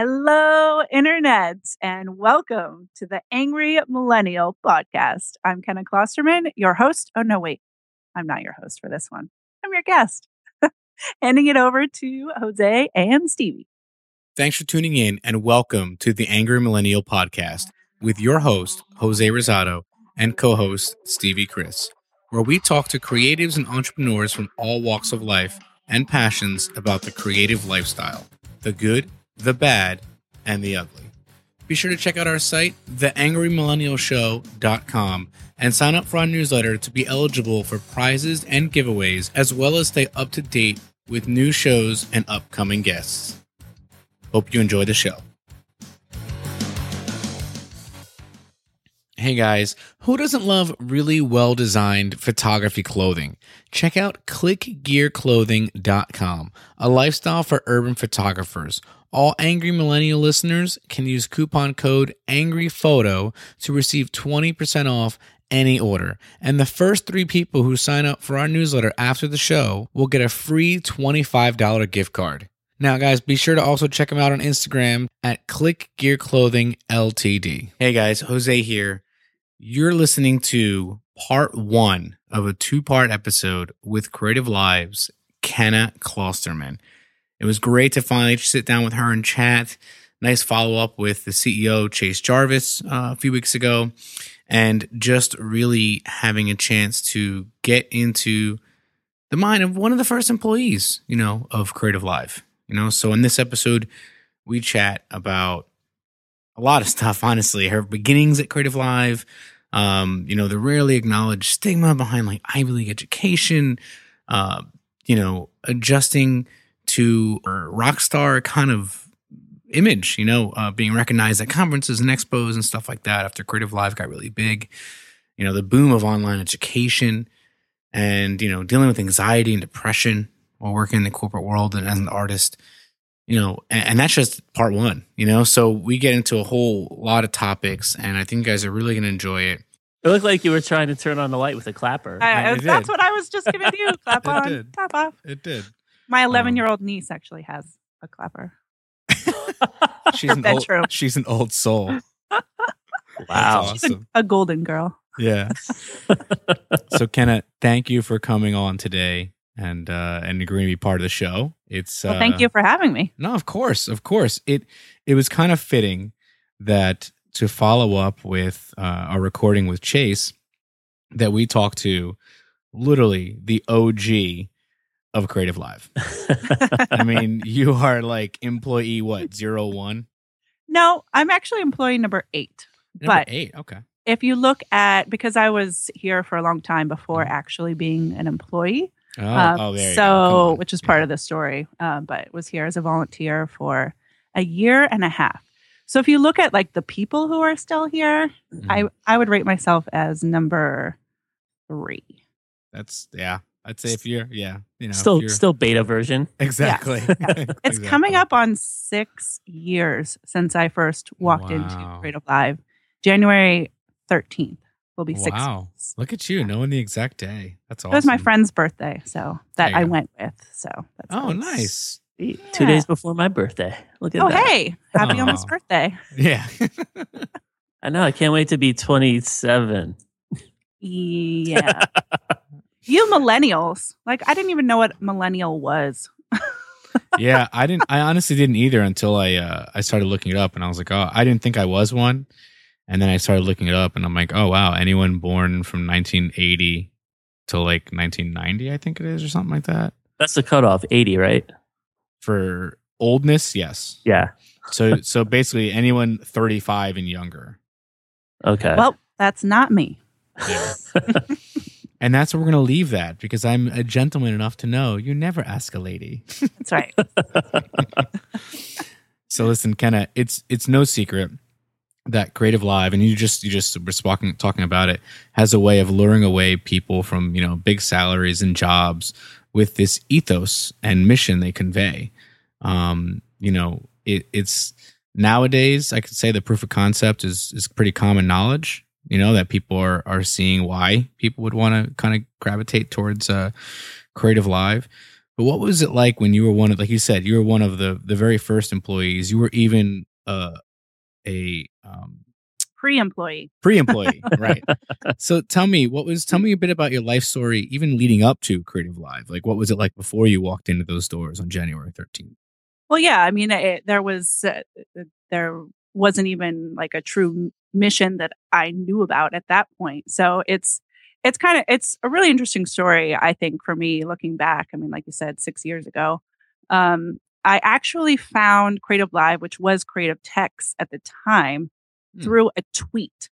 Hello, Internet, and welcome to the Angry Millennial Podcast. I'm Kenna Klosterman, your host. Oh, no, wait. I'm not your host for this one. I'm your guest. Handing it over to Jose and Stevie. Thanks for tuning in and welcome to the Angry Millennial Podcast with your host, Jose Rosado, and co host, Stevie Chris, where we talk to creatives and entrepreneurs from all walks of life and passions about the creative lifestyle the good, the bad, and the ugly. Be sure to check out our site, theangrymillennialshow.com, and sign up for our newsletter to be eligible for prizes and giveaways, as well as stay up to date with new shows and upcoming guests. Hope you enjoy the show. Hey guys, who doesn't love really well designed photography clothing? Check out clickgearclothing.com, a lifestyle for urban photographers. All Angry Millennial listeners can use coupon code ANGRYPHOTO to receive 20% off any order. And the first three people who sign up for our newsletter after the show will get a free $25 gift card. Now, guys, be sure to also check them out on Instagram at Click Gear Clothing Ltd. Hey, guys, Jose here. You're listening to part one of a two part episode with Creative Live's, Kenna Klosterman. It was great to finally sit down with her and chat. Nice follow up with the CEO, Chase Jarvis, uh, a few weeks ago, and just really having a chance to get into the mind of one of the first employees, you know, of Creative Live. You know, so in this episode, we chat about a lot of stuff, honestly. Her beginnings at Creative Live, um, you know, the rarely acknowledged stigma behind like Ivy League education, uh, you know, adjusting to rock star kind of image, you know, uh, being recognized at conferences and expos and stuff like that after Creative Live got really big. You know, the boom of online education and, you know, dealing with anxiety and depression while working in the corporate world and as an artist you know and, and, that's just part one you know? So we get into a whole lot of topics and i think you guys are really going to enjoy it. It looked like you were trying to turn on the light with a clapper. I, that's what i was just going to do clap on did. clap off. It did my 11 year old niece actually has a clapper she's an old she's an old soul wow awesome. a, a golden girl yeah so kenna thank you for coming on today and uh, and agreeing to be part of the show. It's well, thank uh, you for having me. No, of course, of course. It it was kind of fitting that to follow up with uh, our recording with Chase that we talked to literally the OG of Creative Live. I mean, you are like employee what zero one? No, I'm actually employee number eight. Number but eight, okay. If you look at because I was here for a long time before mm-hmm. actually being an employee, Oh, um, oh there so which is part yeah. of the story, um, but was here as a volunteer for a year and a half. So if you look at like the people who are still here, mm-hmm. I I would rate myself as number three. That's yeah. I'd say if you're yeah, you know, still still beta version. Exactly. Yeah. Yeah. It's exactly. coming up on six years since I first walked wow. into Creative Live, January thirteenth will be six. Wow! Look at you knowing the exact day. That's awesome. It was my friend's birthday, so that I go. went with. So that's oh, nice. Yeah. Two days before my birthday. Look at oh, that. hey, happy almost birthday. Yeah. I know. I can't wait to be 27. Yeah. You millennials. Like, I didn't even know what millennial was. yeah, I didn't. I honestly didn't either until I uh, I started looking it up, and I was like, oh, I didn't think I was one. And then I started looking it up and I'm like, oh, wow, anyone born from 1980 to like 1990, I think it is, or something like that. That's the cutoff, 80, right? For oldness, yes. Yeah. so so basically anyone 35 and younger. Okay. Well, that's not me. Yeah. and that's where we're going to leave that because I'm a gentleman enough to know you never ask a lady. That's right. so listen, Kenna, it's it's no secret that creative live and you just you just were talking talking about it has a way of luring away people from you know big salaries and jobs with this ethos and mission they convey um you know it, it's nowadays i could say the proof of concept is is pretty common knowledge you know that people are are seeing why people would want to kind of gravitate towards uh creative live But what was it like when you were one of, like you said, you were one of the the very first employees. You were even uh, a um, Pre-employee. pre-employee, right? So tell me, what was? Tell me a bit about your life story, even leading up to Creative Live. Like, what was it like before you walked into those doors on January thirteenth? Well, yeah. I mean, it, there was uh, there wasn't even like a true mission that I knew about at that point. So it's it's kind of it's a really interesting story. I think for me looking back. I mean, like you said, six years ago, um, I actually found Creative Live, which was CreativeTechs at the time, Hmm. through a tweet.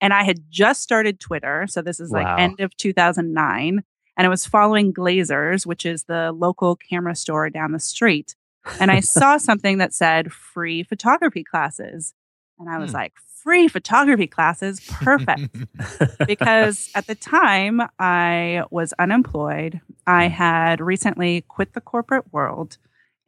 And I had just started Twitter. So this is like end of 2009. And I was following Glazer's, which is the local camera store down the street. And I saw something that said free photography classes. And I was Hmm. like, free photography classes? Perfect because at the time I was unemployed. I had recently quit the corporate world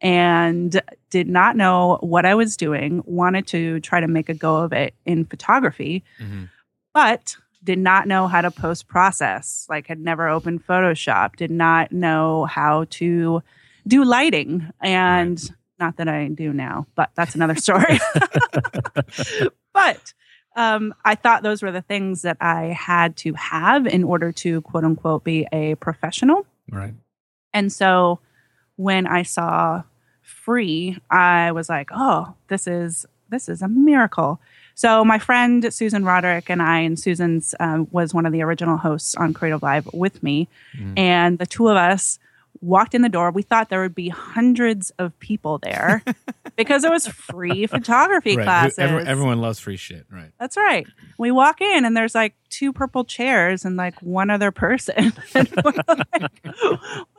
and did not know what I was doing, wanted to try to make a go of it in photography, Mhm. but did not know how to post process, like had never opened Photoshop, did not know how to do lighting and not that I do now, but that's another story. but um, I thought those were the things that I had to have in order to quote unquote be a professional. Right. And so when I saw free, I was like, oh, this is this is a miracle. So my friend Susan Roderick and I, and Susan's um, was one of the original hosts on Creative Live with me, Mhm. and the two of us walked in the door. We thought there would be hundreds of people there because it was free photography Right. classes. Every- everyone loves free shit. Right. That's right. We walk in and there's like two purple chairs and like one other person. and we're like,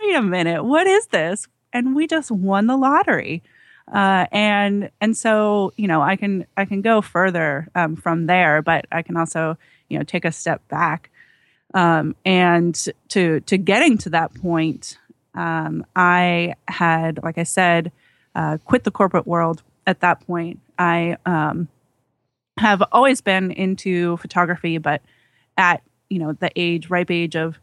wait a minute, what is this? And we just won the lottery. Uh, and and so you know I can I can go further um, from there, but I can also you know take a step back. Um, and to to getting to that point, um, I had, like I said, uh, quit the corporate world. At that point, I um, have always been into photography, but at you know the age, ripe age of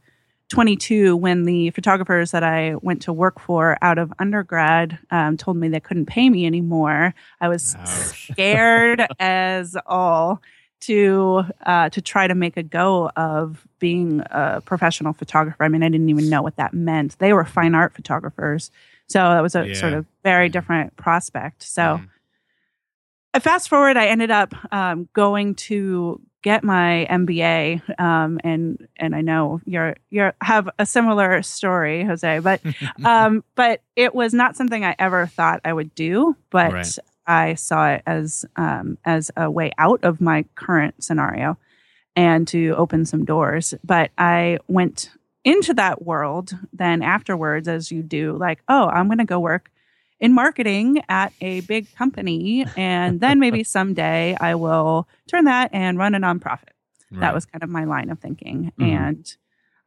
22, when the photographers that I went to work for out of undergrad um, told me they couldn't pay me anymore, I was Ouch. scared as all to uh, to try to make a go of being a professional photographer. I mean, I didn't even know what that meant. They were fine art photographers, so that was a Yeah. sort of very Yeah. different prospect. So. Mhm. I fast forward, I ended up um, going to get my MBA, um, and and I know you're you're have a similar story, Jose, but um, but it was not something I ever thought I would do, but Right. I saw it as um, as a way out of my current scenario and to open some doors. But I went into that world then afterwards, as you do, like, oh, I'm going to go work in marketing at a big company, and then maybe someday I will turn that and run a nonprofit. That was kind of my line of thinking. Mhm. And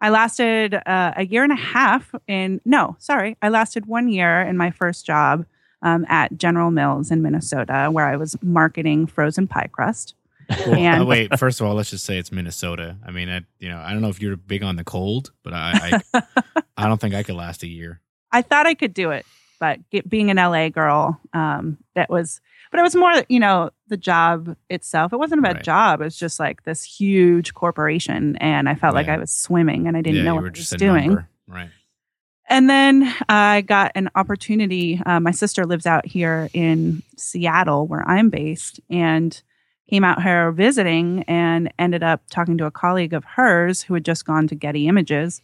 I lasted uh, a year and a half in, no, sorry, I lasted one year in my first job um, at General Mills in Minnesota, where I was marketing frozen pie crust. Well, And- uh, wait, first of all, let's just say it's Minnesota. I mean, I, you know, I don't know if you're big on the cold, but I, I, I don't think I could last a year. I thought I could do it, but get, being an LA girl, um, that was, but it was more, you know, the job itself. It wasn't about Right. job. It was just like this huge corporation, and I felt like I was swimming, and I didn't yeah, know what I was just doing. number. Right. And then I got an opportunity. Uh, my sister lives out here in Seattle, where I'm based, and came out here visiting and ended up talking to a colleague of hers who had just gone to Getty Images.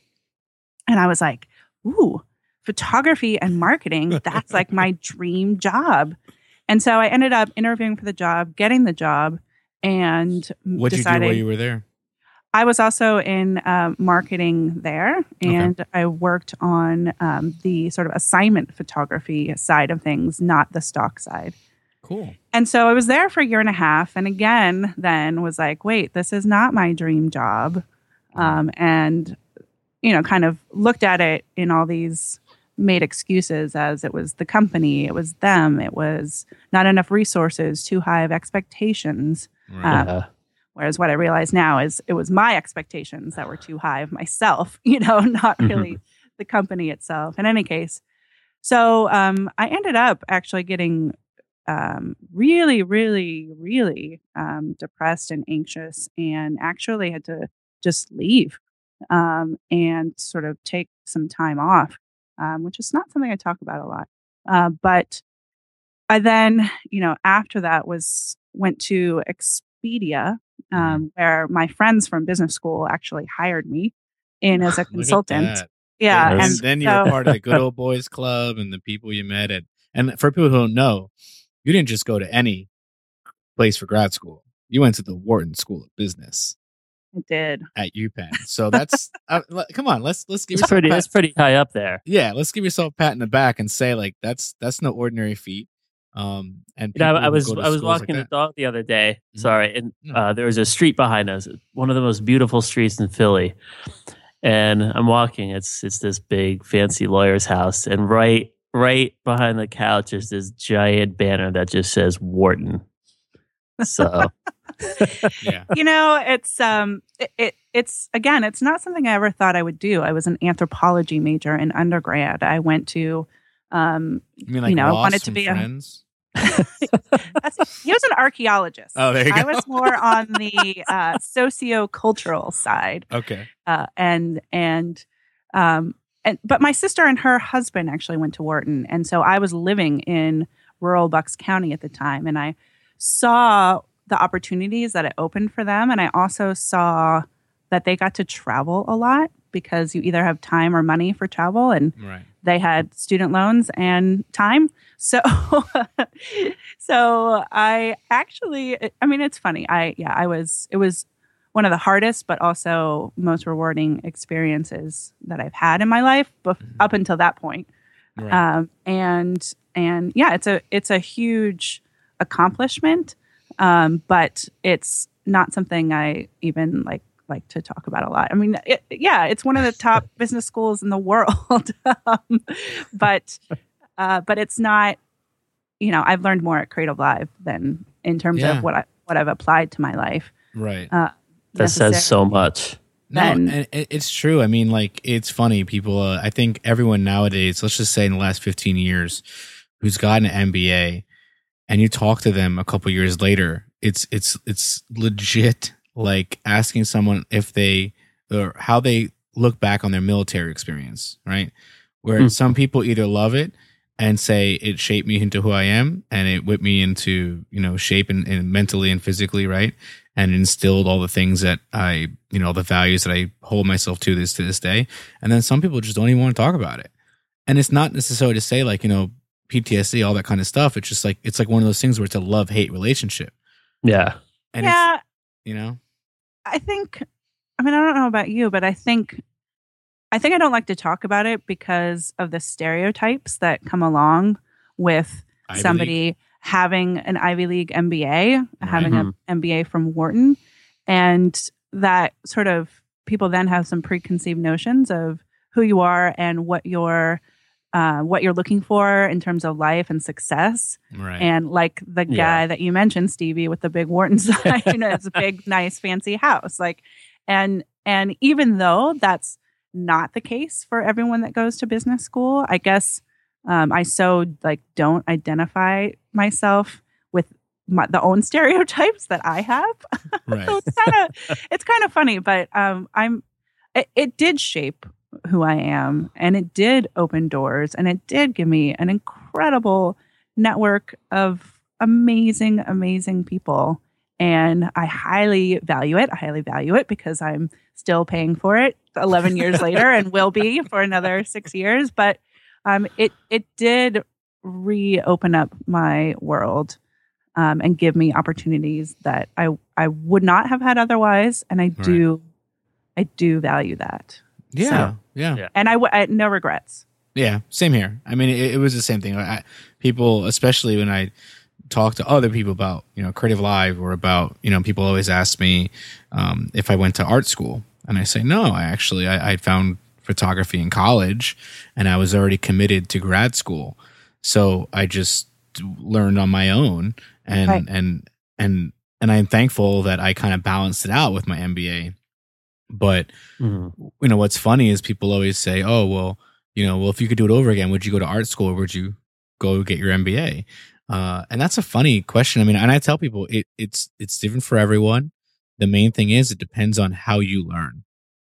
And I was like, ooh, photography and marketing, that's like my dream job. And so I ended up interviewing for the job, getting the job, and What'd you do while you were there? I was also in um, marketing there, and I worked on um, the sort of assignment photography side of things, not the stock side. Cool. And so I was there for a year and a half, and again, then was like, wait, this is not my dream job, um, and you know, kind of looked at it in all these made excuses as it was the company, it was them, it was not enough resources, too high of expectations. Right. Um, Yeah. Whereas what I realize now is it was my expectations that were too high of myself, you know, not Mhm. really the company itself. In any case, so um, I ended up actually getting um, really, really, really um, depressed and anxious, and actually had to just leave um, and sort of take some time off, um, which is not something I talk about a lot. Uh, but I then, you know, after that was went to Expedia, um, where my friends from business school actually hired me in as a consultant. Yeah, and, and then you so- were part of the good old boys club and the people you met at. And for people who don't know, you didn't just go to any place for grad school. You went to the Wharton School of Business I did. at UPenn. So that's uh, come on. Let's let's give It's yourself pretty. a pat- It's pretty high up there. yeah. Let's give yourself a pat in the back and say like that's that's no ordinary feat. Um, and You know, people I was go to I was schools like walking the dog the other day. Mhm. Sorry, and uh, there was a street behind us, one of the most beautiful streets in Philly. And I'm walking. It's it's this big fancy lawyer's house, and right right behind the couch is this giant banner that just says Wharton. So yeah. you know, it's um, it, it it's again, it's not something I ever thought I would do. I was an anthropology major in undergrad. I went to, um, You mean like You know, I Ross wanted to be a- Friends? that's, he was an archaeologist. Oh, there you go. I was more on the uh, socio-cultural side, Okay. uh, and and um, and but my sister and her husband actually went to Wharton, and so I was living in rural Bucks County at the time, and I saw the opportunities that it opened for them, and I also saw that they got to travel a lot because you either have time or money for travel, and Right. they had student loans and time so so i actually i mean it's funny i yeah i was it was one of the hardest but also most rewarding experiences that i've had in my life bef- Mhm. up until that point Right. um, and and yeah it's a it's a huge accomplishment um, but it's not something i even like like to talk about a lot i mean it, yeah it's one of the top business schools in the world um, but uh, but it's not you know i've learned more at creative live than in terms Yeah. of what i what i've applied to my life right. uh, that says so much. No, and it's true. I mean, like, it's funny. People, uh, I think everyone nowadays, let's just say in the last 15 years, who's gotten an MBA and you talk to them a couple years later, it's, it's, it's legit like asking someone if they, or how they look back on their military experience, right? Where Hmm. some people either love it and say it shaped me into who I am and it whipped me into, you know, shape and, and mentally and physically, right? and instilled all the things that I, you know, the values that I hold myself to this to this day. And then some people just don't even want to talk about it. And it's not necessarily to say like, you know, PTSD, all that kind of stuff. It's just like it's like one of those things where it's a love hate relationship. Yeah, And yeah it's you know, I think I mean I don't know about you, but I think I think I don't like to talk about it because of the stereotypes that come along with Ivy somebody having an Ivy League MBA, having Mhm. an MBA from Wharton, and that sort of people then have some preconceived notions of who you are and what you're uh, what you're looking for in terms of life and success. right. And like the guy Yeah. that you mentioned, Stevie, with the big Wharton sign, you know, it's a big, nice, fancy house. Like, and and even though that's not the case for everyone that goes to business school, I guess um, I so like don't identify myself with my, the own stereotypes that I have. right. so it's kind of it's kind of funny, but um, I'm it, it did shape who I am, and it did open doors, and it did give me an incredible network of amazing, amazing people. And I highly value it. I highly value it because I'm still paying for it 11 years later and will be for another six years. But um, it it did reopen up my world um, and give me opportunities that I I would not have had otherwise. And I do I do value that. Yeah. so- yeah. Yeah. And I, w- I no regrets. Yeah, same here. I mean, it, it was the same thing. I, people, especially when I talk to other people about, you know, Creative Live or about, you know, people always ask me um, if I went to art school, and I say no. I actually I, I found photography in college, and I was already committed to grad school, so I just learned on my own, and Right. and and and I'm thankful that I kind of balanced it out with my MBA. But Mhm. you know what's funny is people always say oh well you know, well, if you could do it over again, would you go to art school or would you go get your MBA? Uh, and that's a funny question. I mean, and I tell people it, it's it's different for everyone. The main thing is it depends on how you learn.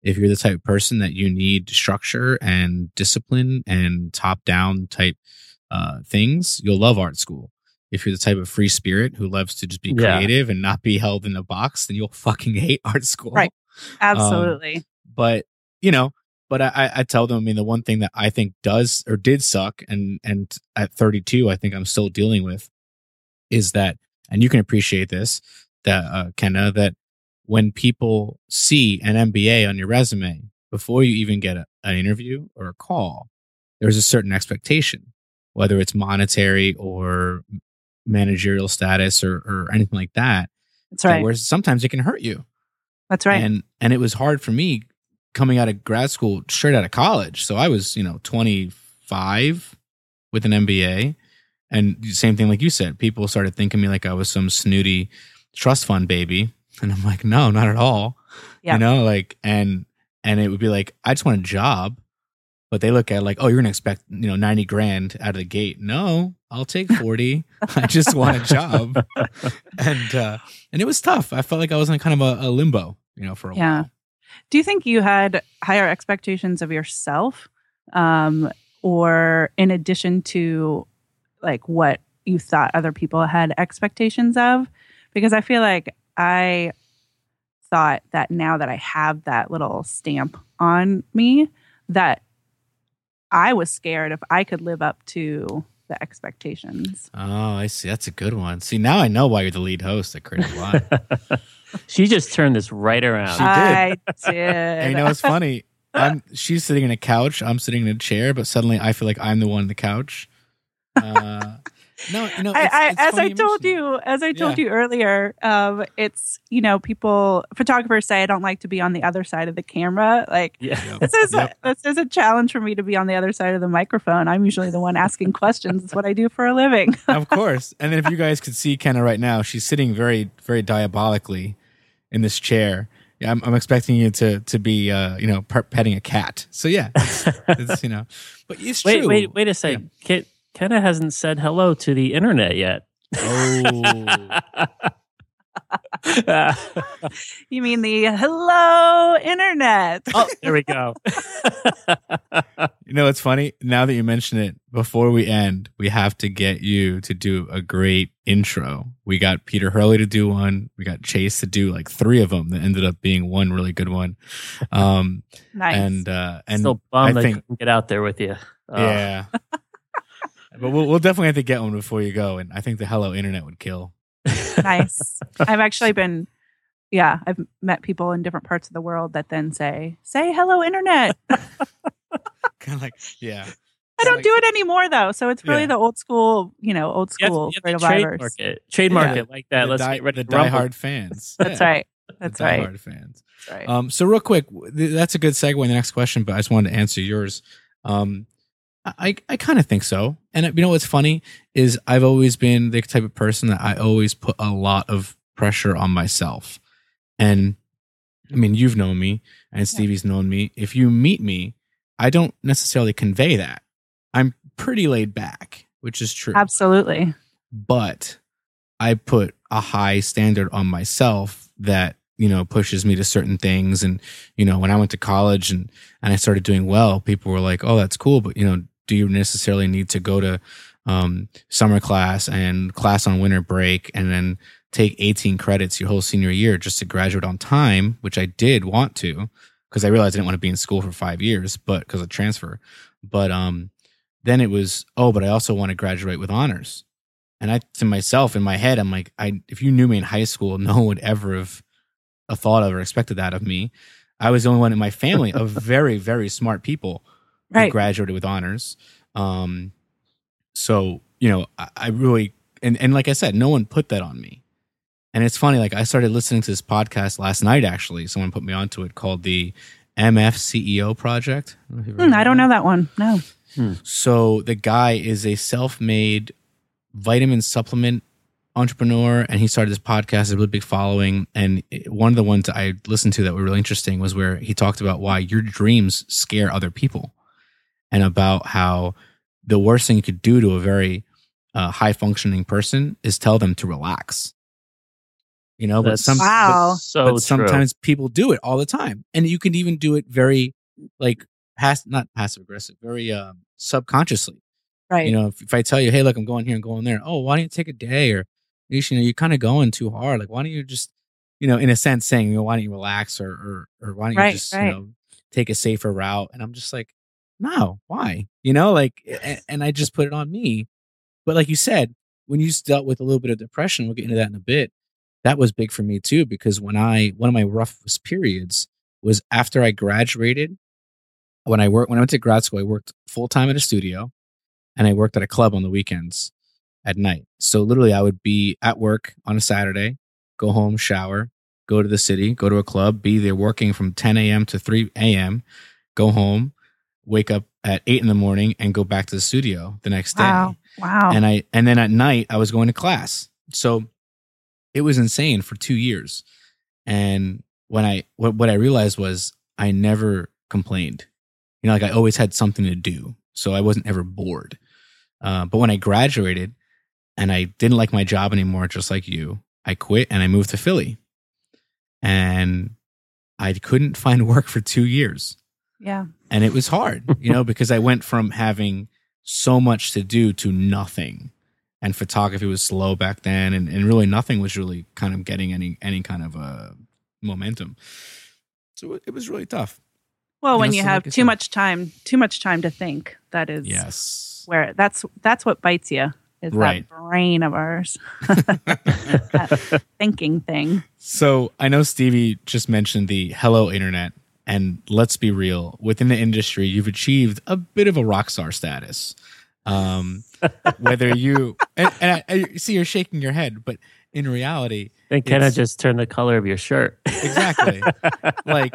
If you're the type of person that you need structure and discipline and top down type uh, things, you'll love art school. If you're the type of free spirit who loves to just be Yeah. creative and not be held in a box, then you'll fucking hate art school. Right. Absolutely. But you know, but I, I- I tell them, I mean, the one thing that I think does or did suck, and and at 32, I think I'm still dealing with, is that, and you can appreciate this, that uh, Kenna, that when people see an MBA on your resume before you even get a, an interview or a call, there's a certain expectation, whether it's monetary or managerial status or or anything like that. That's right. Where sometimes it can hurt you. That's right. And and it was hard for me coming out of grad school straight out of college. So I was, you know, 25 with an MBA. And same thing like you said, people started thinking me like I was some snooty trust fund baby. And I'm like, no, not at all. Yeah. You know, like and and it would be like, I just want a job. But they look at it like, oh, you're gonna expect, you know, 90 grand out of the gate. No, I'll take 40. I just want a job. and uh and it was tough. I felt like I was in kind of a, a limbo, you know, for a Yeah. while. Do you think you had higher expectations of yourself, um, or in addition to like what you thought other people had expectations of? Because I feel like I thought that now that I have that little stamp on me, that I was scared if I could live up to the expectations. Oh, I see. That's a good one. See, now I know why you're the lead host at Creative Live. she just turned this right around. She did. I did. and you know, it's funny. I'm she's sitting in a couch. I'm sitting in a chair, but suddenly I feel like I'm the one on the couch. Uh, no, you know, it's- I, it's as funny I told you, as I told Yeah. you earlier, um, it's you know, people photographers say I don't like to be on the other side of the camera. Like yeah. Yep. this is Yep. a, this is a challenge for me to be on the other side of the microphone. I'm usually the one asking questions. It's what I do for a living. of course. And then if you guys could see Kenna right now, she's sitting very, very diabolically in this chair. Yeah, I'm, I'm expecting you to to be, uh, you know, petting a cat. So yeah, it's, it's, you know, but it's Wait, true. wait, wait a second. Ken, Kenna hasn't said hello to the internet yet. Oh, you mean the hello internet? oh, there we go. you know, it's funny. Now that you mention it, before we end, we have to get you to do a great intro. We got Peter Hurley to do one. We got Chase to do like three of them. That ended up being one really good one. Um, nice. and uh, and Still bummed I I, think- couldn't get out there with you. Oh, Yeah. but we'll, we'll definitely have to get one before you go. And I think the Hello Internet would kill. Nice. I've actually been, yeah, I've met people in different parts of the world that then say, "Say hello, internet." kind of like, yeah. I don't Like- do it anymore though, so it's really Yeah. the old school, you know, old You have, school you have Creative to trademark it. Trademark Yeah. it like that. the Let's die, get ready the to rumble. diehard fans. That's Yeah, right. the That's right. diehard fans. That's right. Um, so real quick, th- that's a good segue in the next question, but I just wanted to answer yours. Um, I, I kind of think so. And you know what's funny is I've always been the type of person that I always put a lot of pressure on myself. And I mean, you've known me and Stevie's known me. If you meet me, I don't necessarily convey that. I'm pretty laid back, which is true Absolutely. but I put a high standard on myself that you know pushes me to certain things and you know when I went to college and and I started doing well people were like oh that's cool but you know do you necessarily need to go to um summer class and class on winter break and then take 18 credits your whole senior year just to graduate on time which I did want to because I realized I didn't want to be in school for 5 years but because of transfer. But um then it was oh but I also want to graduate with honors. And I to myself in my head, I'm like, I if you knew me in high school, no one would ever have a thought of or expected that of me. I was the only one in my family of very, very smart people Right. graduated with honors. Um, so you know, I, I really and and like I said, no one put that on me. And it's funny, like I started listening to this podcast last night. Actually, someone put me onto it called the MF CEO Project. I don't know if Hmm, I don't that. know that one. No. So the guy is a self-made vitamin supplement entrepreneur, and he started this podcast, a really big following. And one of the ones I listened to that were really interesting was where he talked about why your dreams scare other people. And about how the worst thing you could do to a very uh, high functioning person is tell them to relax. You know, but some Wow. So but sometimes people do it all the time, and you can even do it very like pass not passive aggressive, very um, subconsciously. Right. You know, if, if I tell you, hey, look, I'm going here and going there. Oh, why don't you take a day? Or you know, you're kind of going too hard. Like, why don't you just, you know, in a sense, saying, you know, why don't you relax or or or why don't Right, you just, right. you know, take a safer route? And I'm just like, no, why? You know, like, and, and I just put it on me. But like you said, when you dealt with a little bit of depression, we'll get into that in a bit. That was big for me too, because when I one of my roughest periods was after I graduated. When I worked when I went to grad school, I worked full time at a studio and I worked at a club on the weekends at night. So literally I would be at work on a Saturday, go home, shower, go to the city, go to a club, be there working from 10 a.m. to 3 a.m., go home, wake up at eight in the morning and go back to the studio the next day Wow. Wow. and I and then at night I was going to class. So it was insane for two years. And when I what what I realized was I never complained. You know, like I always had something to do, so I wasn't ever bored. Uh, but when I graduated and I didn't like my job anymore, just like you, I quit and I moved to Philly. And I couldn't find work for two years yeah. and it was hard you know because i went from having so much to do to nothing and photography was slow back then and, and really nothing was really kind of getting any any kind of uh momentum so it, was really tough Well, You when know, you so have like too said- much time, too much time to think, that is yes where that's that's what bites you. Is Right. that brain of ours, that thinking thing. so i know stevie just mentioned the hello internet and let's be real within the industry you've achieved a bit of a rock star status um whether you and, and I, I see you're shaking your head but in reality and kind of just turn the color of your shirt. exactly like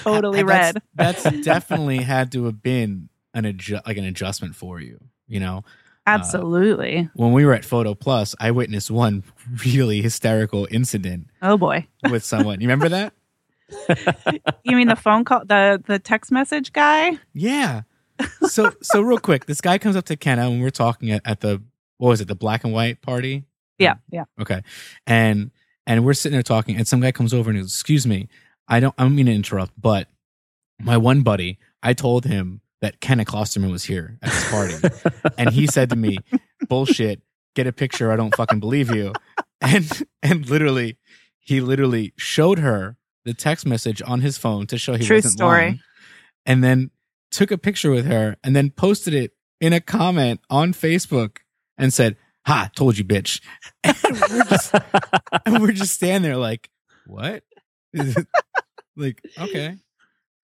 Totally ha- that's- red. That's, definitely had to have been an adju- like an adjustment for you. You know, Absolutely. when we were at Photo Plus, I witnessed one really hysterical incident oh boy. with someone. You remember that? You mean the phone call, the the text message guy? Yeah. So so real quick, this guy comes up to Kenna when we're talking at, at the what was it, the black and white party? Yeah. Yeah. Okay. And and we're sitting there talking, and some guy comes over and he goes, Excuse me, I don't I don't mean to interrupt, but my one buddy, I told him that Kenna Klosterman was here at this party. and he said to me, Bullshit, get a picture, I don't fucking believe you. And and literally, he literally showed her the text message on his phone to show he True wasn't story. lying, and then took a picture with her and then posted it in a comment on Facebook and said, Ha, told you, bitch. And we're just, and we're just standing there like, what? like, okay.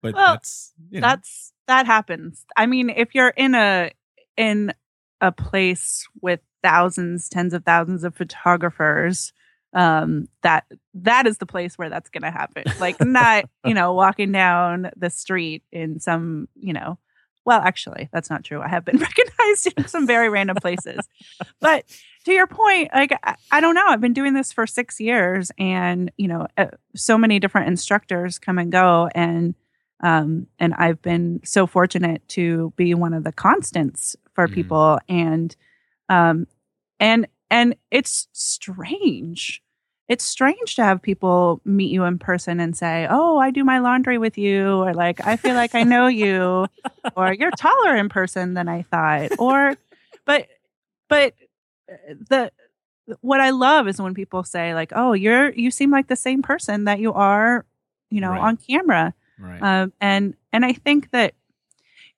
But Well, that's, you know, That's that happens. I mean, if you're in a in a place with thousands, tens of thousands of photographers, um, that that is the place where that's going to happen. Like not, you know, walking down the street in some, you know, well, actually, that's not true. I have been recognized in some very random places. But to your point, like I, I don't know, I've been doing this for 6 years and, you know, uh, so many different instructors come and go and um, and I've been so fortunate to be one of the constants for Mhm. people, and um, and and it's strange. It's strange to have people meet you in person and say, "Oh, I do my laundry with you," or like, "I feel like I know you," or "You're taller in person than I thought," or, but, but uh, the what I love is when people say like, "Oh, you're you seem like the same person that you are, you know, Right. on camera." right. um, and and I think that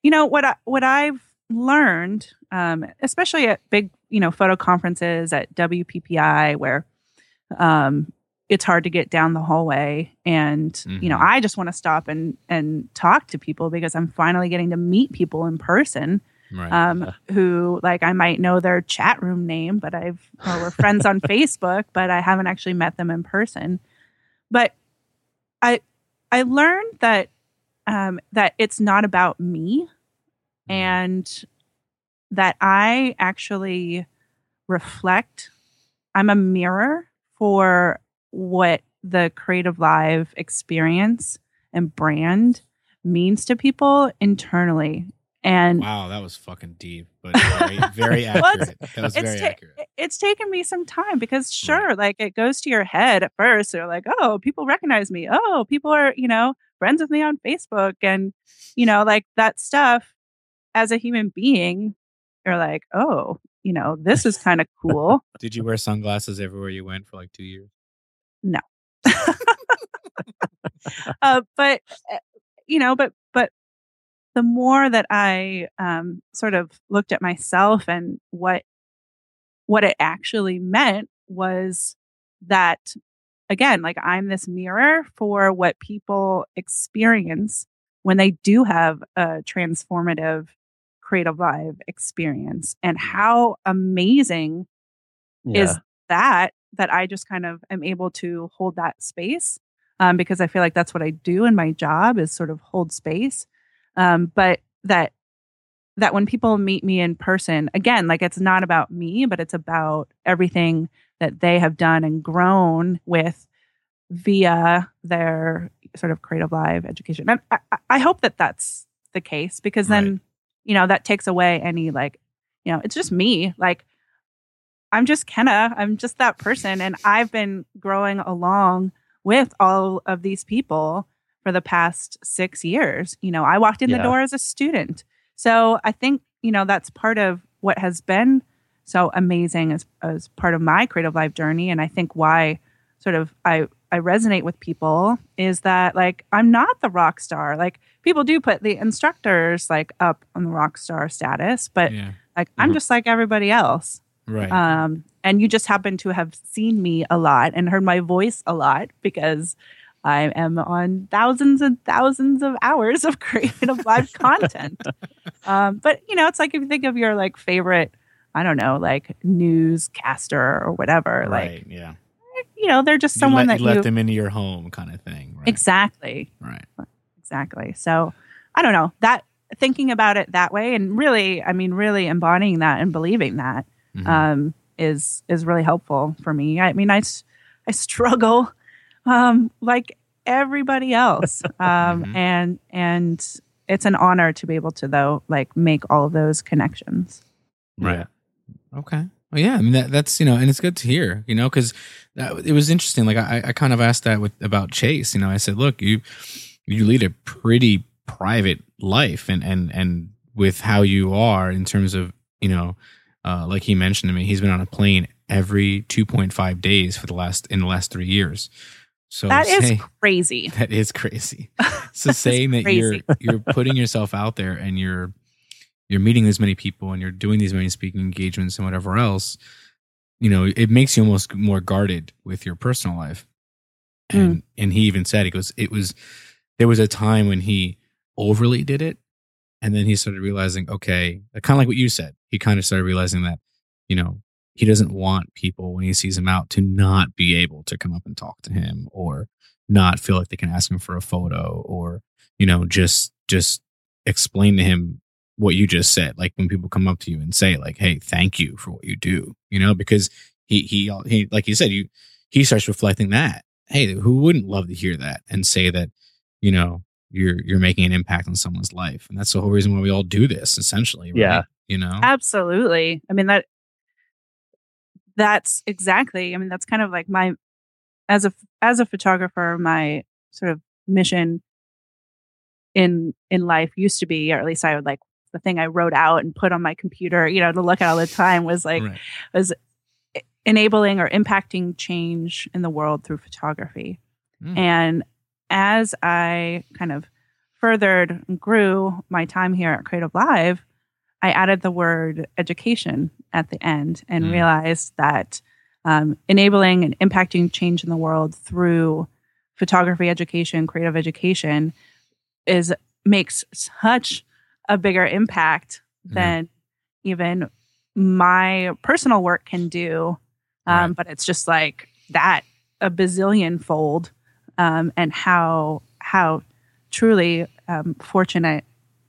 you know what I, what I've learned, um, especially at big you know photo conferences at WPPI, where um, it's hard to get down the hallway, and you know Mhm. I just want to stop and and talk to people because I'm finally getting to meet people in person right. um, who like I might know their chat room name, but I've or we're friends on Facebook, but I haven't actually met them in person. But I I learned that um, that it's not about me, and that I actually reflect. I'm a mirror for what the Creative Live experience and brand means to people internally And wow, that was fucking deep, but very, very Well, accurate. that was it's very ta- accurate. it's taken me some time because sure like it goes to your head at first they're like oh people recognize me oh people are you know friends with me on facebook and you know like that stuff as a human being you're like oh you know this is kind of cool Did you wear sunglasses everywhere you went for like two years? No. uh, but uh, you know but but the more that i um, sort of looked at myself and what what it actually meant was that again like i'm this mirror for what people experience when they do have a transformative creative live experience and how amazing Yeah. is that that I just kind of am able to hold that space um, because I feel like that's what I do in my job is sort of hold space. Um, but that that when people meet me in person, again, like it's not about me, but it's about everything that they have done and grown with via their sort of creative live education. And I, I- hope that that's the case because then, Right. You know, that takes away any like, you know, it's just me. Like I'm just Kenna. I'm just that person. And I've been growing along with all of these people for the past six years. You know, I walked in the door as a student. So I think, you know, that's part of what has been so amazing as, as part of my creative life journey. And I think why sort of I, I resonate with people is that like I'm not the rock star. Like people do put the instructors like up on the rock star status, but yeah, like I'm Mhm. just like everybody else. right. Um, and you just happen to have seen me a lot and heard my voice a lot because I am on thousands and thousands of hours of creative live content. Um, but you know, it's like if you think of your like favorite, I don't know, like newscaster or whatever, right. like yeah. You know, they're just You someone let, that you let you them into your home, kind of thing. Right. exactly, Right. exactly. So I don't know that thinking about it that way and really, I mean, really embodying that and believing that Mhm. um, is is really helpful for me. I mean, I I struggle um, like everybody else, um, Mhm. and and it's an honor to be able to though like make all of those connections. Right. Okay. Well, yeah. I mean, that, that's you know, and it's good to hear, you know, because it was interesting. Like I, I kind of asked that with about Chase. You know, I said, look, you you lead a pretty private life, and and and with how you are in terms of you know, uh, like he mentioned to me, he's been on a plane every two point five days for the last in the last three years. So That is say- crazy. that is crazy. So saying that you're you're putting yourself out there and you're you're meeting as many people and you're doing these many speaking engagements and whatever else, you know, it makes you almost more guarded with your personal life. Hmm. And and he even said he goes, it was there was a time when he overly did it, and then he started realizing, okay, kind of like what you said. He kind of started realizing that, you know, he doesn't want people when he sees him out to not be able to come up and talk to him or not feel like they can ask him for a photo or you know just just explain to him what you just said like when people come up to you and say like hey thank you for what you do you know because he he he like you said you he starts reflecting that hey who wouldn't love to hear that and say that you know you're you're making an impact on someone's life and that's the whole reason why we all do this essentially right? Yeah. you know Absolutely. I mean that that's exactly. I mean that's kind of like my as a as a photographer my sort of mission in in life used to be or at least I would like the thing I wrote out and put on my computer, you know, to look at all the time was like Right. was enabling or impacting change in the world through photography. Mm. And as I kind of furthered and grew my time here at Creative Live, I added the word education at the end and Mm. realized that um, enabling and impacting change in the world through photography education, creative education, is makes such a bigger impact Yeah. than even my personal work can do. Um, Right. But it's just like that a bazillion fold, um, and how how truly um, fortunate,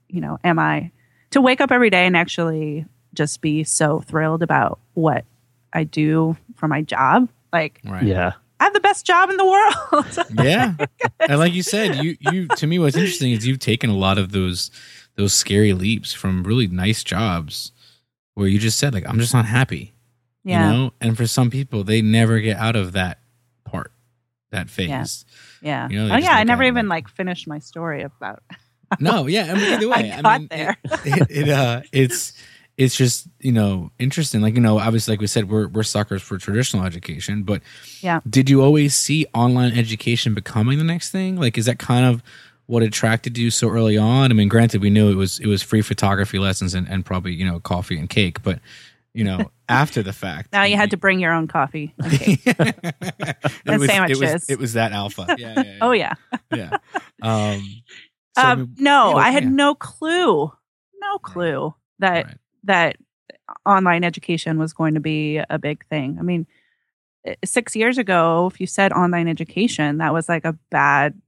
you know, am I to wake up every day and actually just be so thrilled about what I do for my job. Like right Yeah. I have the best job in the world. yeah and like you said you you to me what's interesting is you've taken a lot of those those scary leaps from really nice jobs where you just said like I'm just not happy. Yeah. You know? And for some people they never get out of that part, that phase. Yeah. You know, oh yeah. I never even like- like finished my story about. No, yeah, I mean either way. I I, got mean there. It, it, it uh it's it's just, you know, interesting. Like, you know, obviously like we said, we're we're suckers for traditional education, but Yeah. did you always see online education becoming the next thing? Like is that kind of what attracted you so early on? I mean, granted we knew it was it was free photography lessons and, and probably, you know, coffee and cake, but you know, after the fact. Now you had to bring your own coffee. and cake. it And was, It sandwiches. was, it was that alpha. Yeah, yeah, yeah. oh yeah. yeah. Um, so, I um, mean, no, you know, I had no clue, no clue that Right. that online education was going to be a big thing. I mean, eh, six years ago, if you said online education, that was like a bad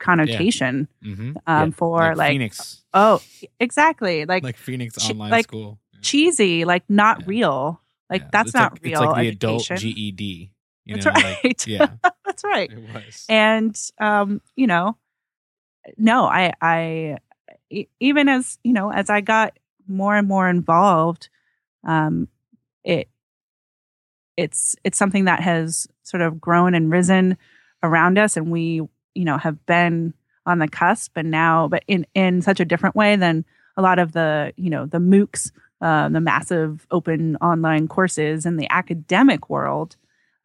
connotation Mhm. um, for like, Phoenix, oh, exactly, like, like Phoenix che- online like school. cheesy, like not Yeah. real. Like Yeah. that's It's not like, real It's like the adult. GED. You That's know, right. Like, yeah, that's right. it was. and um you know no I, I, even as you know as i got more and more involved um it it's it's something that has sort of grown and risen around us and we you know have been on the cusp and now but in in such a different way than a lot of the you know the moocs uh, the massive open online courses in the academic world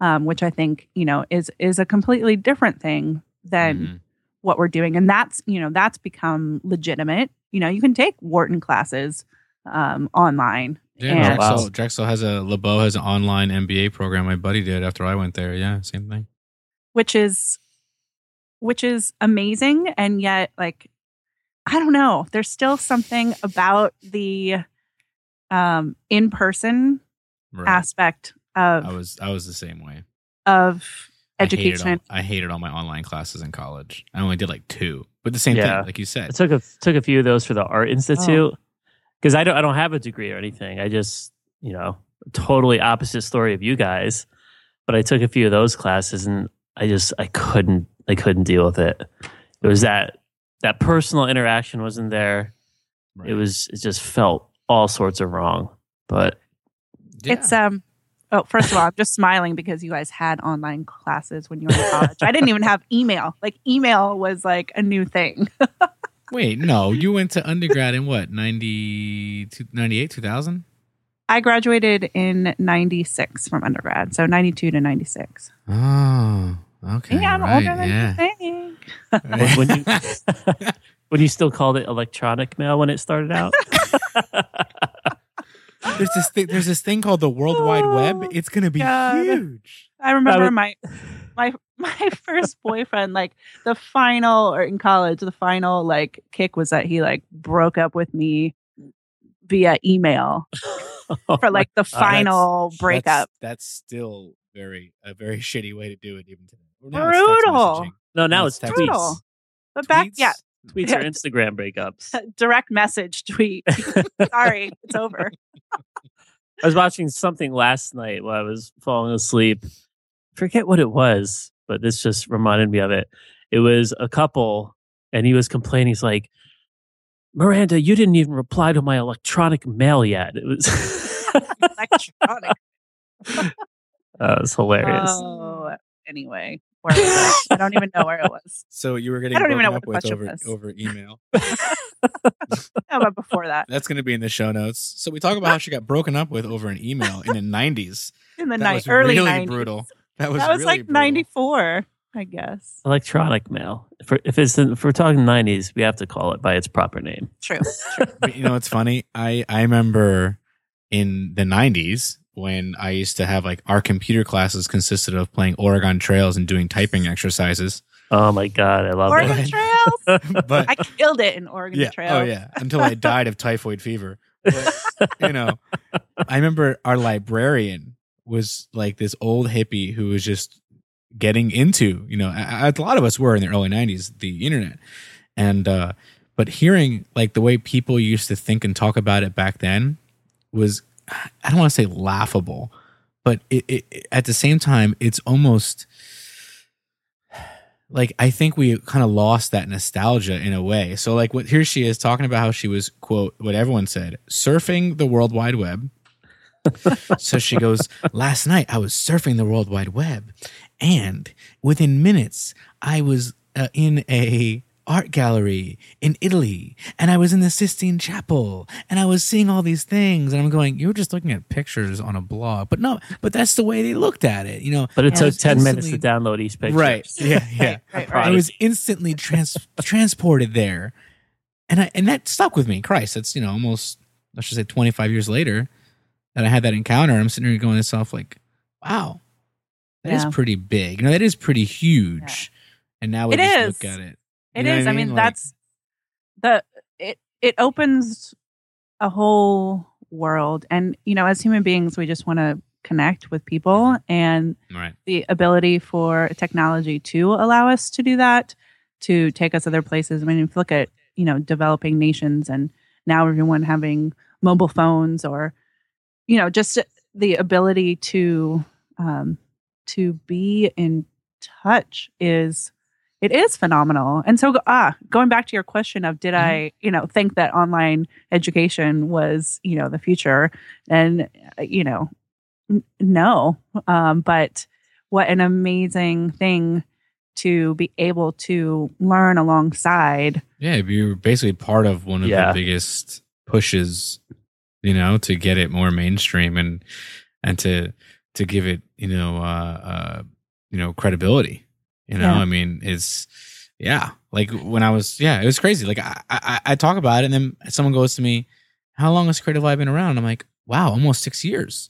um, which i think you know is is a completely different thing than Mhm. what we're doing and that's you know that's become legitimate you know you can take wharton classes um, online Yeah, and- Drexel, Wow. Drexel has a LeBow has an online MBA program. My buddy did after I went there. Yeah, same thing. which is which is amazing and yet like i don't know there's still something about the um in person Right. aspect of I was I was the same way. of I hated education all- I hated all my online classes in college. I only did like two, but the same Yeah. thing, like you said. I said. took a took a few of those for the art institute Oh. because I don't I don't have a degree or anything. I just you know totally opposite story of you guys, but I took a few of those classes and I just I couldn't I couldn't deal with it. It was that that personal interaction wasn't there. Right. It was it just felt all sorts of wrong. But Yeah. it's um oh first of all i'm just smiling because you guys had online classes when you were in college i didn't even have email like email was like a new thing Wait, no, you went to undergrad in what 90, 98, 2000? i graduated in 96 from undergrad so 92 to 96 Oh, okay. yeah i'm right, older than yeah. you think when you when you still called it electronic mail when it started out. there's this thing, there's this thing called the World Wide Web. Oh, It's gonna be God. huge. I remember would- my my my first boyfriend, like the final or in college, the final like kick was that he like broke up with me via email Oh for like the final breakup. That's, that's still very a very shitty way to do it even today. Or now Brutal. no, now No, it's it's tweets. Brutal. But back, yeah, Tweets or Instagram breakups. Uh, direct message tweet. Sorry, it's over. I was watching something last night while I was falling asleep. Forget what it was, but this just reminded me of it. It was a couple, and he was complaining. He's like, Miranda, you didn't even reply to my electronic mail yet. It was, Electronic. that was hilarious. Oh, anyway, where was it? I don't even know where it was. So you were getting I don't even broken know up what the with over was. over email. How about before that? That's going to be in the show notes. So we talk about how she got broken up with over an email in the '90s. In the That night, was early really 90s. brutal. That was that was really like brutal. 94, I guess. Electronic mail. If, we're- if it's if we're talking 90s, we have to call it by its proper name. True. But you know what's funny? I I remember in the '90s when I used to have like our computer classes consisted of playing Oregon Trails and doing typing exercises. Oh my God, I love Oregon it. Trails. But I killed it in Oregon yeah, Trails. oh yeah, until I died of typhoid fever. But, you know, I remember our librarian was like this old hippie who was just getting into, you know, a, a lot of us were in the early 90s, the internet. And, uh, but hearing like the way people used to think and talk about it back then was, I don't want to say laughable, but it, it, at the same time, it's almost like I think we kind of lost that nostalgia in a way. So like what here she is talking about how she was quote what everyone said surfing the World Wide Web. so she goes, last night I was surfing the World Wide Web, and within minutes I was uh, in a art gallery in Italy and I was in the Sistine Chapel and I was seeing all these things and I'm going, you were just looking at pictures on a blog. But no, but that's the way they looked at it, you know. But it I took 10 minutes to download each picture. Right. Yeah, yeah. Right, right, right. I was instantly trans- transported there. And I and that stuck with me. Christ, that's, you know, almost let's just say 25 years later that I had that encounter. I'm sitting here going to myself like, wow. that is Yeah. pretty big. You know, that is pretty huge. And now we It just is. look at it. It You know is. what I mean, Like, that's the it. It opens a whole world, and you know, as human beings, we just want to connect with people, and right. the ability for technology to allow us to do that, to take us other places. I mean, if you look at you know developing nations, and now everyone having mobile phones, or you know, just the ability to um, to be in touch is it is phenomenal. And so, ah, going back to your question of did Mhm. I, you know, think that online education was, you know, the future? And, you know, n- no. Um, but what an amazing thing to be able to learn alongside. Yeah, you're basically part of one of Yeah. the biggest pushes, you know, to get it more mainstream and and to to give it, you know, uh, uh you know, credibility. You know, Yeah. I mean, it's yeah, like when I was, yeah, it was crazy. Like I, I, I talk about it, and then someone goes to me, "How long has Creative Live been around?" I'm like, "Wow, almost six years."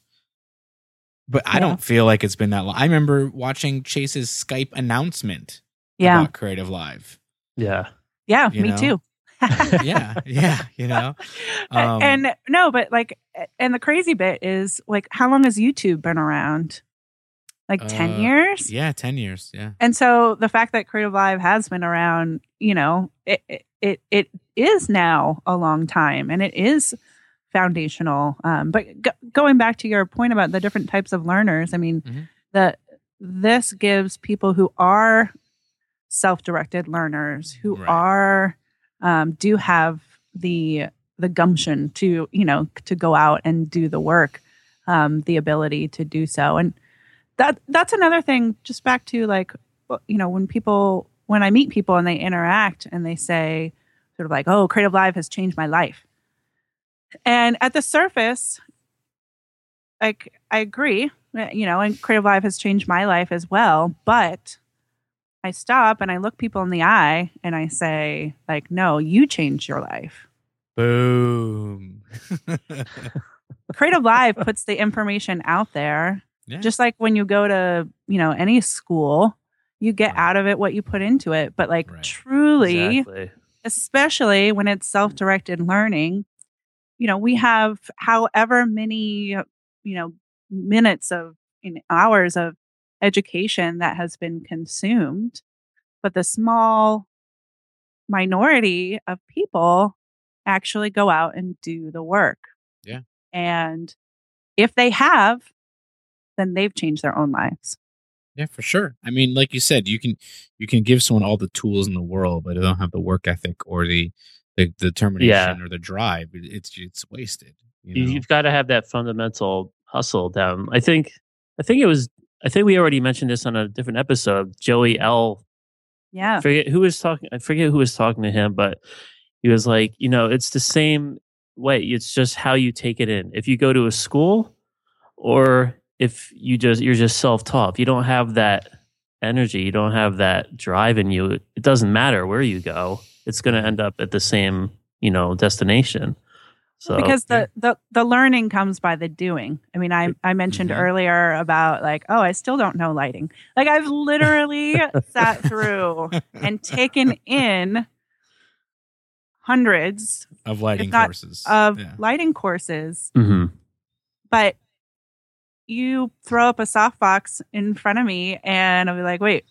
But I don't feel like it's been that long. I remember watching Chase's Skype announcement Yeah. about Creative Live. Yeah. yeah. you Me know? too. yeah, yeah, you know. Um, and no, but like, and the crazy bit is like, how long has YouTube been around? Like Uh, 10 years? Yeah, ten years. Yeah, And so the fact that Creative Live has been around, you know, it, it, it, it is now a long time and it is foundational. Um, but go going back to your point about the different types of learners, I mean, Mhm. the, this gives people who are self-directed learners who Right. are, um, do have the, the gumption to, you know, to go out and do the work, um, the ability to do so. And, that that's another thing just back to like you know when people when i meet people and they interact and they say sort of like oh creative live has changed my life and at the surface like i agree uh, you know and creative live has changed my life as well but i stop and i look people in the eye and i say like no you changed your life boom. creative live puts the information out there yeah. just like when you go to you know any school you get Right. out of it what you put into it but like Right. truly Exactly. especially when it's self-directed learning you know we have however many you know minutes of you know, hours of education that has been consumed but the small minority of people actually go out and do the work Yeah. and if they have then they've changed their own lives yeah, for sure. I mean, like you said, you can you can give someone all the tools in the world, but they don't have the work ethic or the the, the determination or the drive. It's it's wasted. You You know? You've got to have that fundamental hustle down. I think. I think it was. I think we already mentioned this on a different episode. Joey L. yeah I forget who was talking. I forget who was talking to him, but he was like, you know, it's the same way. It's just how you take it in. If you go to a school, or if you just you're just self taught. If you don't have that energy, you don't have that drive in you. It doesn't matter where you go. It's going to end up at the same you know destination. So because yeah. the, the the learning comes by the doing i mean i i mentioned Mhm. earlier about like oh i still don't know lighting like i've literally sat through and taken in hundreds of lighting not courses of yeah. lighting courses Mhm. but you throw up a softbox in front of me and i'll be like wait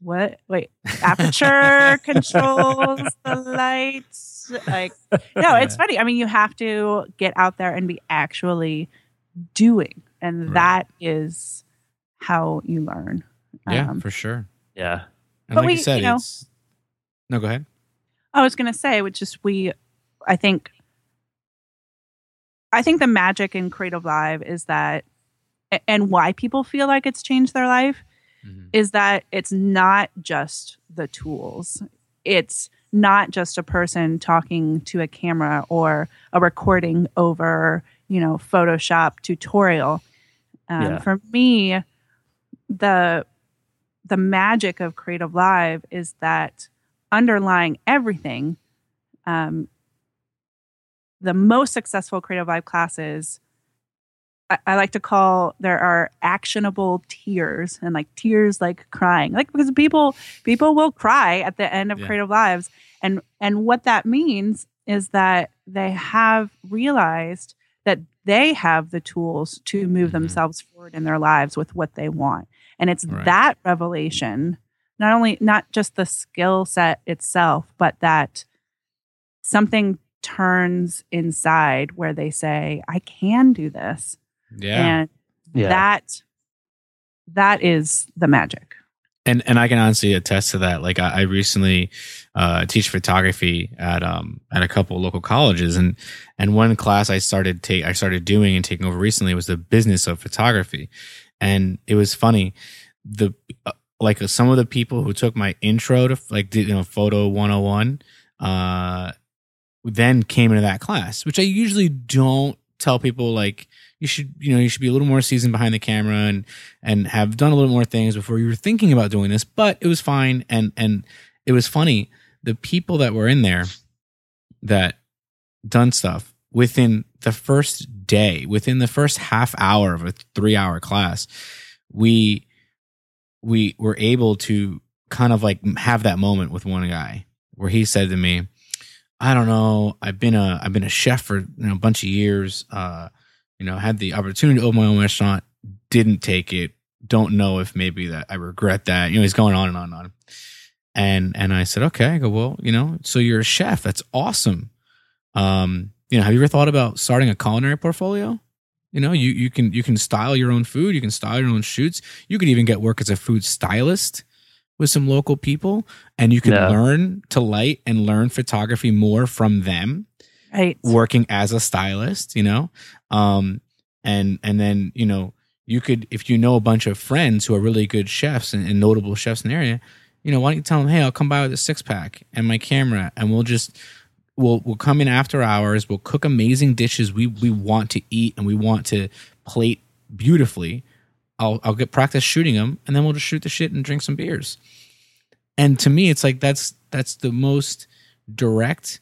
what wait aperture controls the lights like no it's funny i mean you have to get out there and be actually doing and Right. that is how you learn yeah, Um, for sure. Yeah. And But like we- you said, you know- it's no. Go ahead. I was going to say, which is we, I think, I think the magic in Creative Live is that, a- and why people feel like it's changed their life Mhm. is that it's not just the tools. It's not just a person talking to a camera or a recording over, you know, Photoshop tutorial. Um, Yeah. For me, the the magic of Creative Live is that underlying everything, um, the most successful Creative Live classes I, I like to call there are actionable tears and like tears like crying like because people people will cry at the end of Yeah. creative lives and and what that means is that they have realized that they have the tools to move Mhm. themselves forward in their lives with what they want and it's Right. that revelation not only not just the skill set itself but that something turns inside where they say i can do this Yeah. and Yeah. that that is the magic and and I can honestly attest to that. Like I, I recently uh, teach photography at um at a couple local colleges, and and one class I started take I started doing and taking over recently was the business of photography, and it was funny. The uh, like some of the people who took my intro to like you know photo 101 uh then came into that class which i usually don't tell people like you should you know you should be a little more seasoned behind the camera and and have done a little more things before you were thinking about doing this but it was fine and and it was funny the people that were in there that done stuff within the first day within the first half hour of a 3 hour class we we were able to kind of like have that moment with one guy where he said to me I don't know. I've been a I've been a chef for you know, a bunch of years. Uh, you know, had the opportunity to open my own restaurant, didn't take it. Don't know if maybe that I regret that. You know, he's going on and on and on. And and I said, okay. I go, well, you know, so you're a chef. That's awesome. Um, you know, have you ever thought about starting a culinary portfolio? You know, you you can you can style your own food. You can style your own shoots. You could even get work as a food stylist with some local people and you can Yeah. learn to light and learn photography more from them right. working as a stylist you know? Um and and then you know you could if you know a bunch of friends who are really good chefs and, and notable chefs in the area you know why don't you tell them hey i'll come by with a six pack and my camera and we'll just we'll we'll come in after hours. We'll cook amazing dishes we we want to eat and we want to plate beautifully. I'll I'll get practice shooting them, and then we'll just shoot the shit and drink some beers. And to me, it's like that's that's the most direct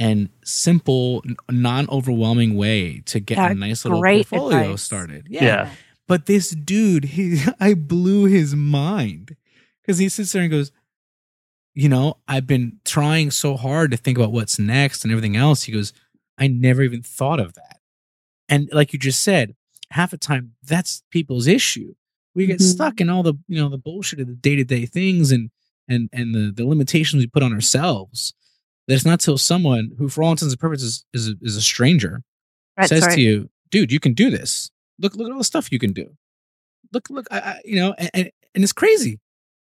and simple, non overwhelming way to get Yeah, a nice little great portfolio advice. started. Yeah. But this dude, he I blew his mind because he sits there and goes, you know, I've been trying so hard to think about what's next and everything else. He goes, I never even thought of that. And like you just said, half the time that's people's issue. We get Mhm. stuck in all the you know the bullshit of the day to day things and and and the the limitations we put on ourselves. That it's not till someone who, for all intents and purposes, is a, is a stranger, Right, says sorry. to you, "Dude, you can do this. Look, look at all the stuff you can do. Look, look, I, I, you know, and, and and it's crazy.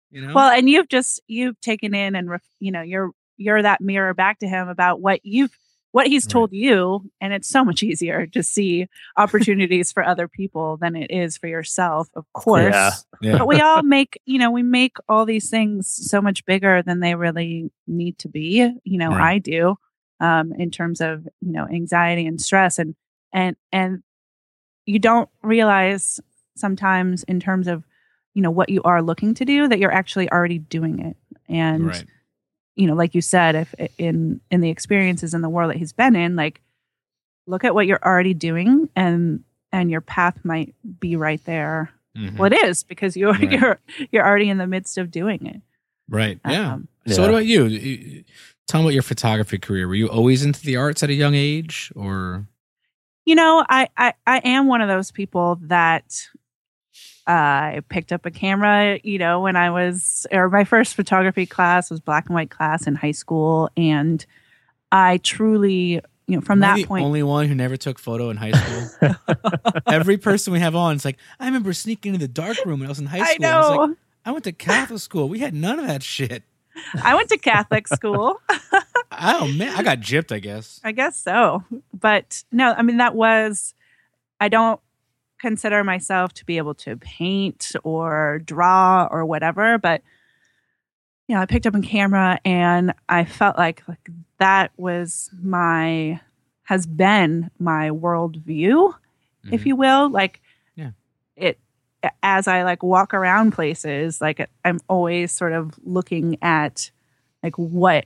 You know, well and you've just you've taken in and ref, you know you're you're that mirror back to him about what you've what he's Right. told you and it's so much easier to see opportunities for other people than it is for yourself of course Yeah. yeah, but we all make you know we make all these things so much bigger than they really need to be you know Right. i do um in terms of you know anxiety and stress and and and you don't realize sometimes in terms of you know what you are looking to do that you're actually already doing it and right. You know like you said if in in the experiences in the world that he's been in like look at what you're already doing and and your path might be right there Mhm. well, it is because you're Right. you're you're already in the midst of doing it. Right. Yeah. Um, So what about you? You- Tell me about your photography career. Were you always into the arts at a young age, or you know, I, I I am one of those people that I picked up a camera. You know, when I was or my first photography class was black and white class in high school, and I truly, you know, from Am that the point, only one who never took photo in high school? Every person we have on, it's like I remember sneaking into the dark room when I was in high school. I was know. like, I went to Catholic school. We had none of that shit. I went to Catholic school. Oh man, I got gypped. I guess. I guess so. But no, I mean, that was, I don't consider myself to be able to paint or draw or whatever, but, you know, I picked up a camera and I felt like, like that was my, has been my worldview, if Mhm. you will. Like, Yeah. it, as I like walk around places, like I'm always sort of looking at like what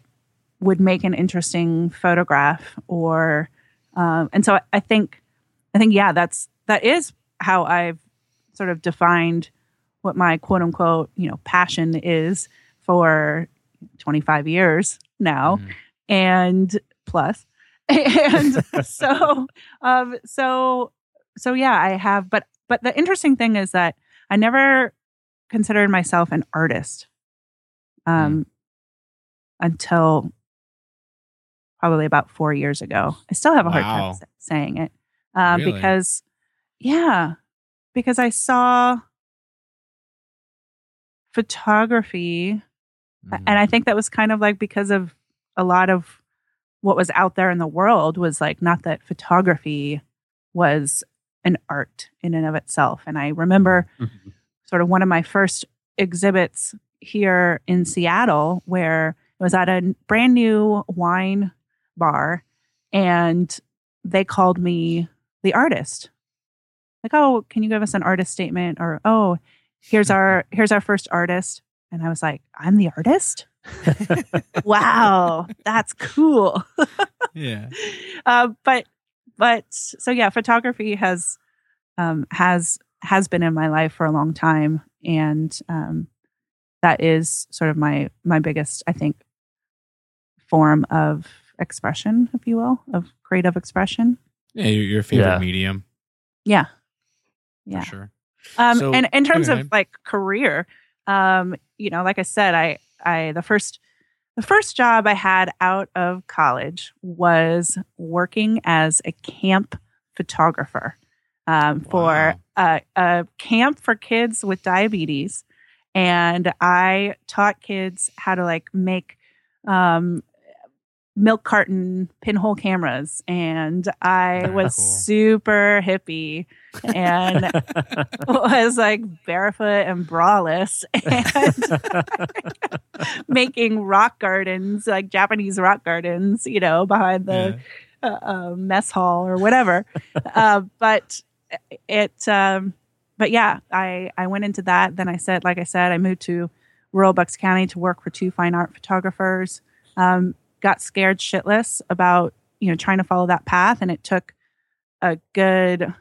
would make an interesting photograph or um, and so I, I think i think yeah that's that is how i've sort of defined what my quote unquote you know passion is for 25 years now. Mhm. and plus. And so um so so yeah i have but but the interesting thing is that i never considered myself an artist um until probably about four years ago. I still have a hard time saying it um Really? because yeah because i saw photography Mhm. and I think that was kind of like because of a lot of what was out there in the world was like not that photography was an art in and of itself. And I remember Mhm. sort of one of my first exhibits here in Seattle where it was at a brand new wine bar and they called me the artist. Like, oh, can you give us an artist statement? Or oh, here's our here's our first artist. And I was like, I'm the artist? wow, that's cool. yeah. uh, but but so yeah, photography has um, has has been in my life for a long time, and um, that is sort of my my biggest, I think, form of expression, if you will, of creative expression. Yeah, your, your favorite Yeah. medium Yeah, yeah. for sure. Um, So- and in terms okay. of like career, um, you know, like I said, I, I, the first, the first job I had out of college was working as a camp photographer um, for a, a camp for kids with diabetes. And I taught kids how to like make um, milk carton pinhole cameras. And I was Cool. super hippie and was like barefoot and braless and making rock gardens, like Japanese rock gardens, you know, behind the Yeah. uh, uh, mess hall or whatever. uh, but it, um, but yeah, I I went into that. Then I said, like I said, I moved to rural Bucks County to work for two fine art photographers. Um, got scared shitless about you know trying to follow that path, and it took a good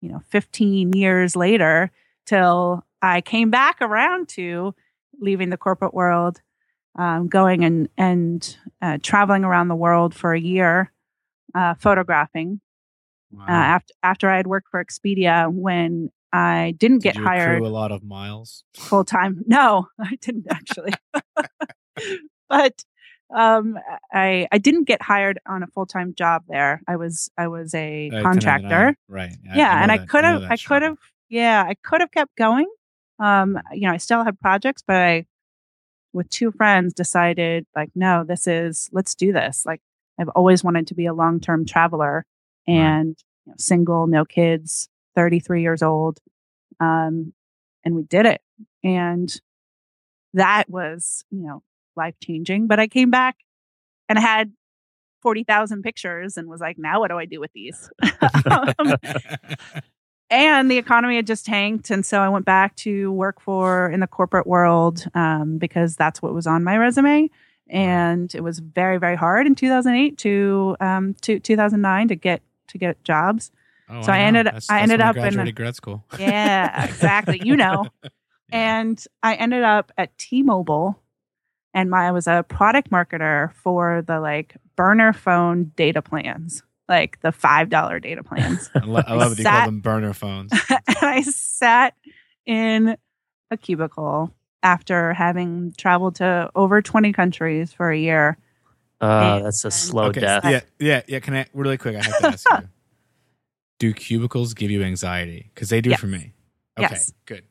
you know 15 years later till I came back around to leaving the corporate world, um, going and and uh, traveling around the world for a year, uh, photographing. Wow. Uh, after after I had worked for Expedia, when I didn't Did get you hired a lot of miles. full time. No, I didn't actually. but um, I I didn't get hired on a full time job there. I was I was a Uh, contractor. 1099. Right. yeah, and know I could have that I could have yeah I could have kept going. Um, you know, I still had projects, but I with two friends decided like no, this is let's do this. Like I've always wanted to be a long term traveler Right. and you know, single, no kids, thirty three years old, um, and we did it. And that was you know life changing. But I came back and I had forty thousand pictures and was like, now what do I do with these? um, and the economy had just tanked and so i went back to work for in the corporate world um, because that's what was on my resume and it was very very hard in 2008 to um, to 2009 to get to get jobs Oh, So I know. ended- That's- I that's ended up in grad school. yeah exactly you know and i ended up at t-mobile and my, i was a product marketer for the like burner phone data plans like the five dollar data plans I, lo- I love that you call them burner phones. and I sat in a cubicle after having traveled to over 20 countries for a year. Uh, that's a slow okay, death. Yeah, yeah, yeah. Can I really quick? I have to ask you: Do cubicles give you anxiety? Because they do Yes. for me. Okay, Yes. good.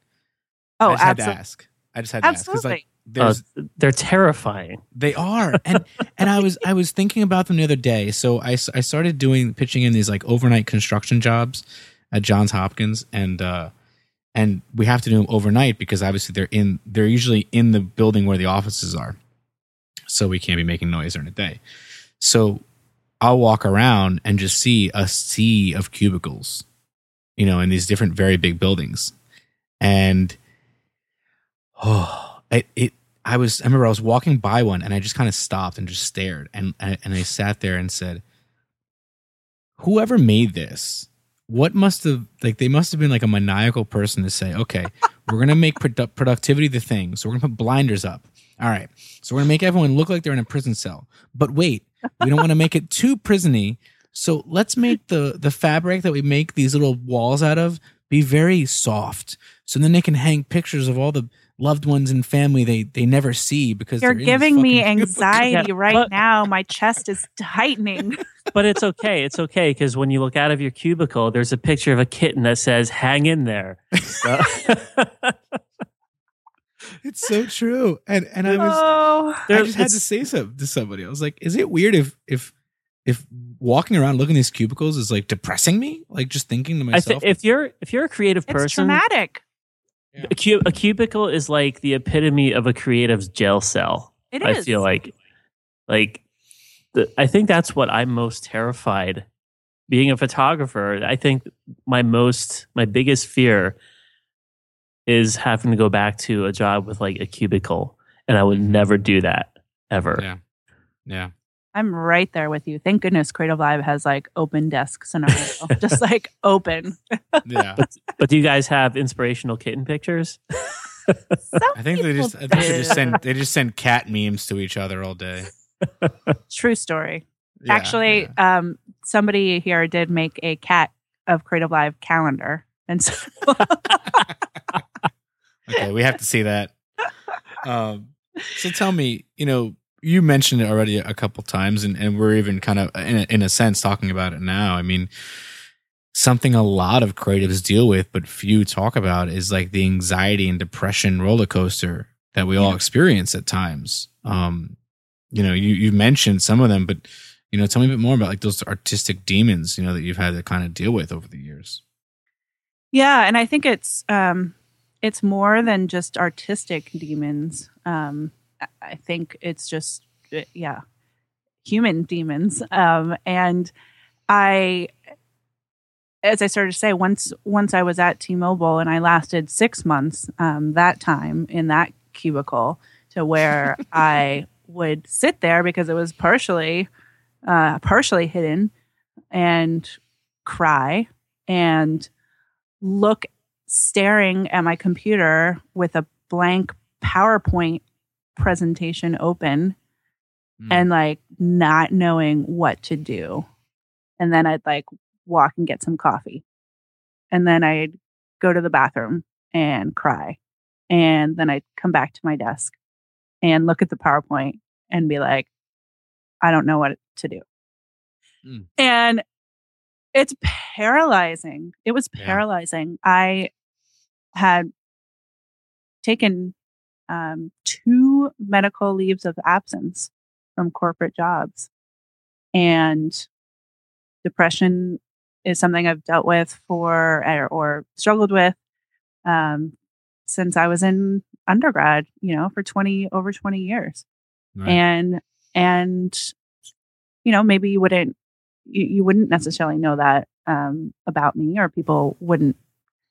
Oh, I just had to absolutely. ask. I just had to ask Absolutely. like Oh, they're terrifying. They are, and and I was I was thinking about them the other day. So I, I started doing pitching in these like overnight construction jobs at Johns Hopkins, and uh, and we have to do them overnight because obviously they're in they're usually in the building where the offices are, so we can't be making noise during the day. So I'll walk around and just see a sea of cubicles, you know, in these different very big buildings, and oh, it, it I was I remember I was walking by one and I just kind of stopped and just stared and and and I sat there and said, "Whoever made this, what must have like they must have been like a maniacal person to say, okay, we're gonna make produ- productivity the thing, so we're gonna put blinders up. All right, so we're gonna make everyone look like they're in a prison cell. But wait, we don't want to make it too prisony, so let's make the the fabric that we make these little walls out of be very soft, so then they can hang pictures of all the loved ones and family they they never see because You're they're giving me anxiety Yeah, right but- now. My chest is tightening. But it's okay. It's okay because when you look out of your cubicle, there's a picture of a kitten that says "Hang in there." So- It's so true. And and I was oh, I just had to say something to somebody. I was like, is it weird if if if walking around looking at these cubicles is like depressing me? Like just thinking to I myself. think if you're if you're a creative it's person, a, cu- a cubicle is like the epitome of a creative's jail cell. It I feel like, like, the, I think that's what I'm most terrified. Being a photographer, I think my most, my biggest fear is having to go back to a job with like a cubicle, and I would mm-hmm. never do that ever. yeah. Yeah. I'm right there with you. Thank goodness Creative Live has like open desk scenario, just like open. Yeah. But do you guys have inspirational kitten pictures? Some I think they people just I think they just send they just send cat memes to each other all day. True story. Yeah, Actually, yeah. um, somebody here did make a cat of Creative Live calendar, and so Okay, we have to see that. Um, so tell me, you know, you mentioned it already a couple times, and, and we're even kind of, in a, in a sense, talking about it now. I mean, something a lot of creatives deal with, but few talk about is like the anxiety and depression roller coaster that we all Yeah. experience at times. Um, you know, you, you mentioned some of them, but, you know, tell me a bit more about like those artistic demons, you know, that you've had to kind of deal with over the years. Yeah, and I think it's um it's more than just artistic demons. Um I- think it's just uh, yeah, human demons. Um and I as I started to say once once I was at T-Mobile and I lasted 6 months um that time in that cubicle to where I would sit there because it was partially uh partially hidden and cry and look staring at my computer with a blank PowerPoint presentation open Mm. and like not knowing what to do. And then I'd like walk and get some coffee. And then I'd go to the bathroom and cry. And then I'd come back to my desk and look at the PowerPoint and be like, I don't know what to do. Mm. And it's paralyzing. It was Yeah. paralyzing. I had taken um, two medical leaves of absence from corporate jobs. And depression is something I've dealt with for or, or struggled with um, since I was in undergrad, you know, for 20 over 20 years. Right. And, and, you know, maybe you wouldn't, you, you wouldn't necessarily know that um, about me or people wouldn't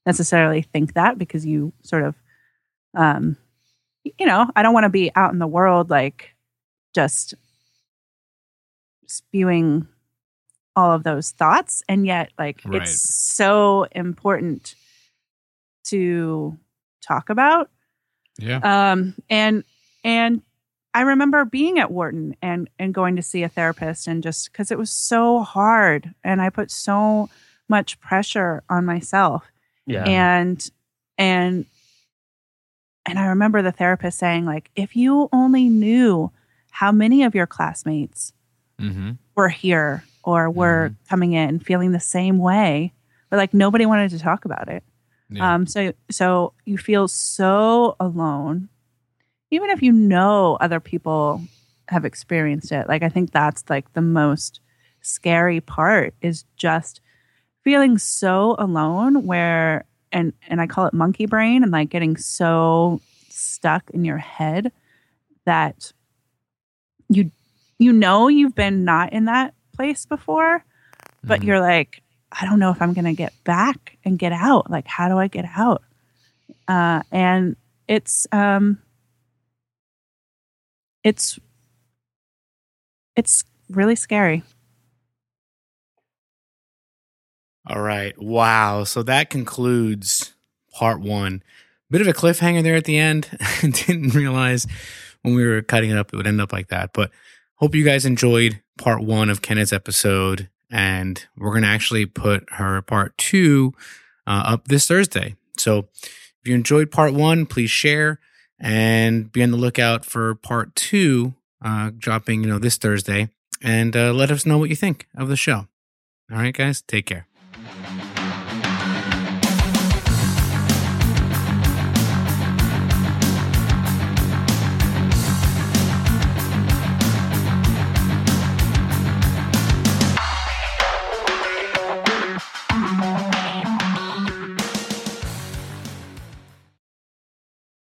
necessarily think that because you sort of, um, you know, I don't want to be out in the world like just spewing all of those thoughts. And yet, like, Right. it's so important to talk about yeah. um and and i remember being at wharton and and going to see a therapist and just because it was so hard and i put so much pressure on myself Yeah. and and and i remember the therapist saying like if you only knew how many of your classmates mm-hmm. were here or were coming in feeling the same way but like nobody wanted to talk about it Yeah. Um, so so you feel so alone, even if you know other people have experienced it. Like I think that's like the most scary part is just feeling so alone where and and I call it monkey brain and like getting so stuck in your head that you you know you've been not in that place before but Mhm. you're like i don't know if i'm gonna get back and get out. Like how do i get out? Uh and it's um it's it's really scary All right. Wow. So that concludes part one. Bit of a cliffhanger there at the end. Didn't realize when we were cutting it up it would end up like that. But hope you guys enjoyed part one of Kenna's episode. And we're going to actually put her part two uh, up this Thursday. So if you enjoyed part one, please share and be on the lookout for part two uh, dropping, you know, this Thursday. And uh, let us know what you think of the show. All right, guys, take care.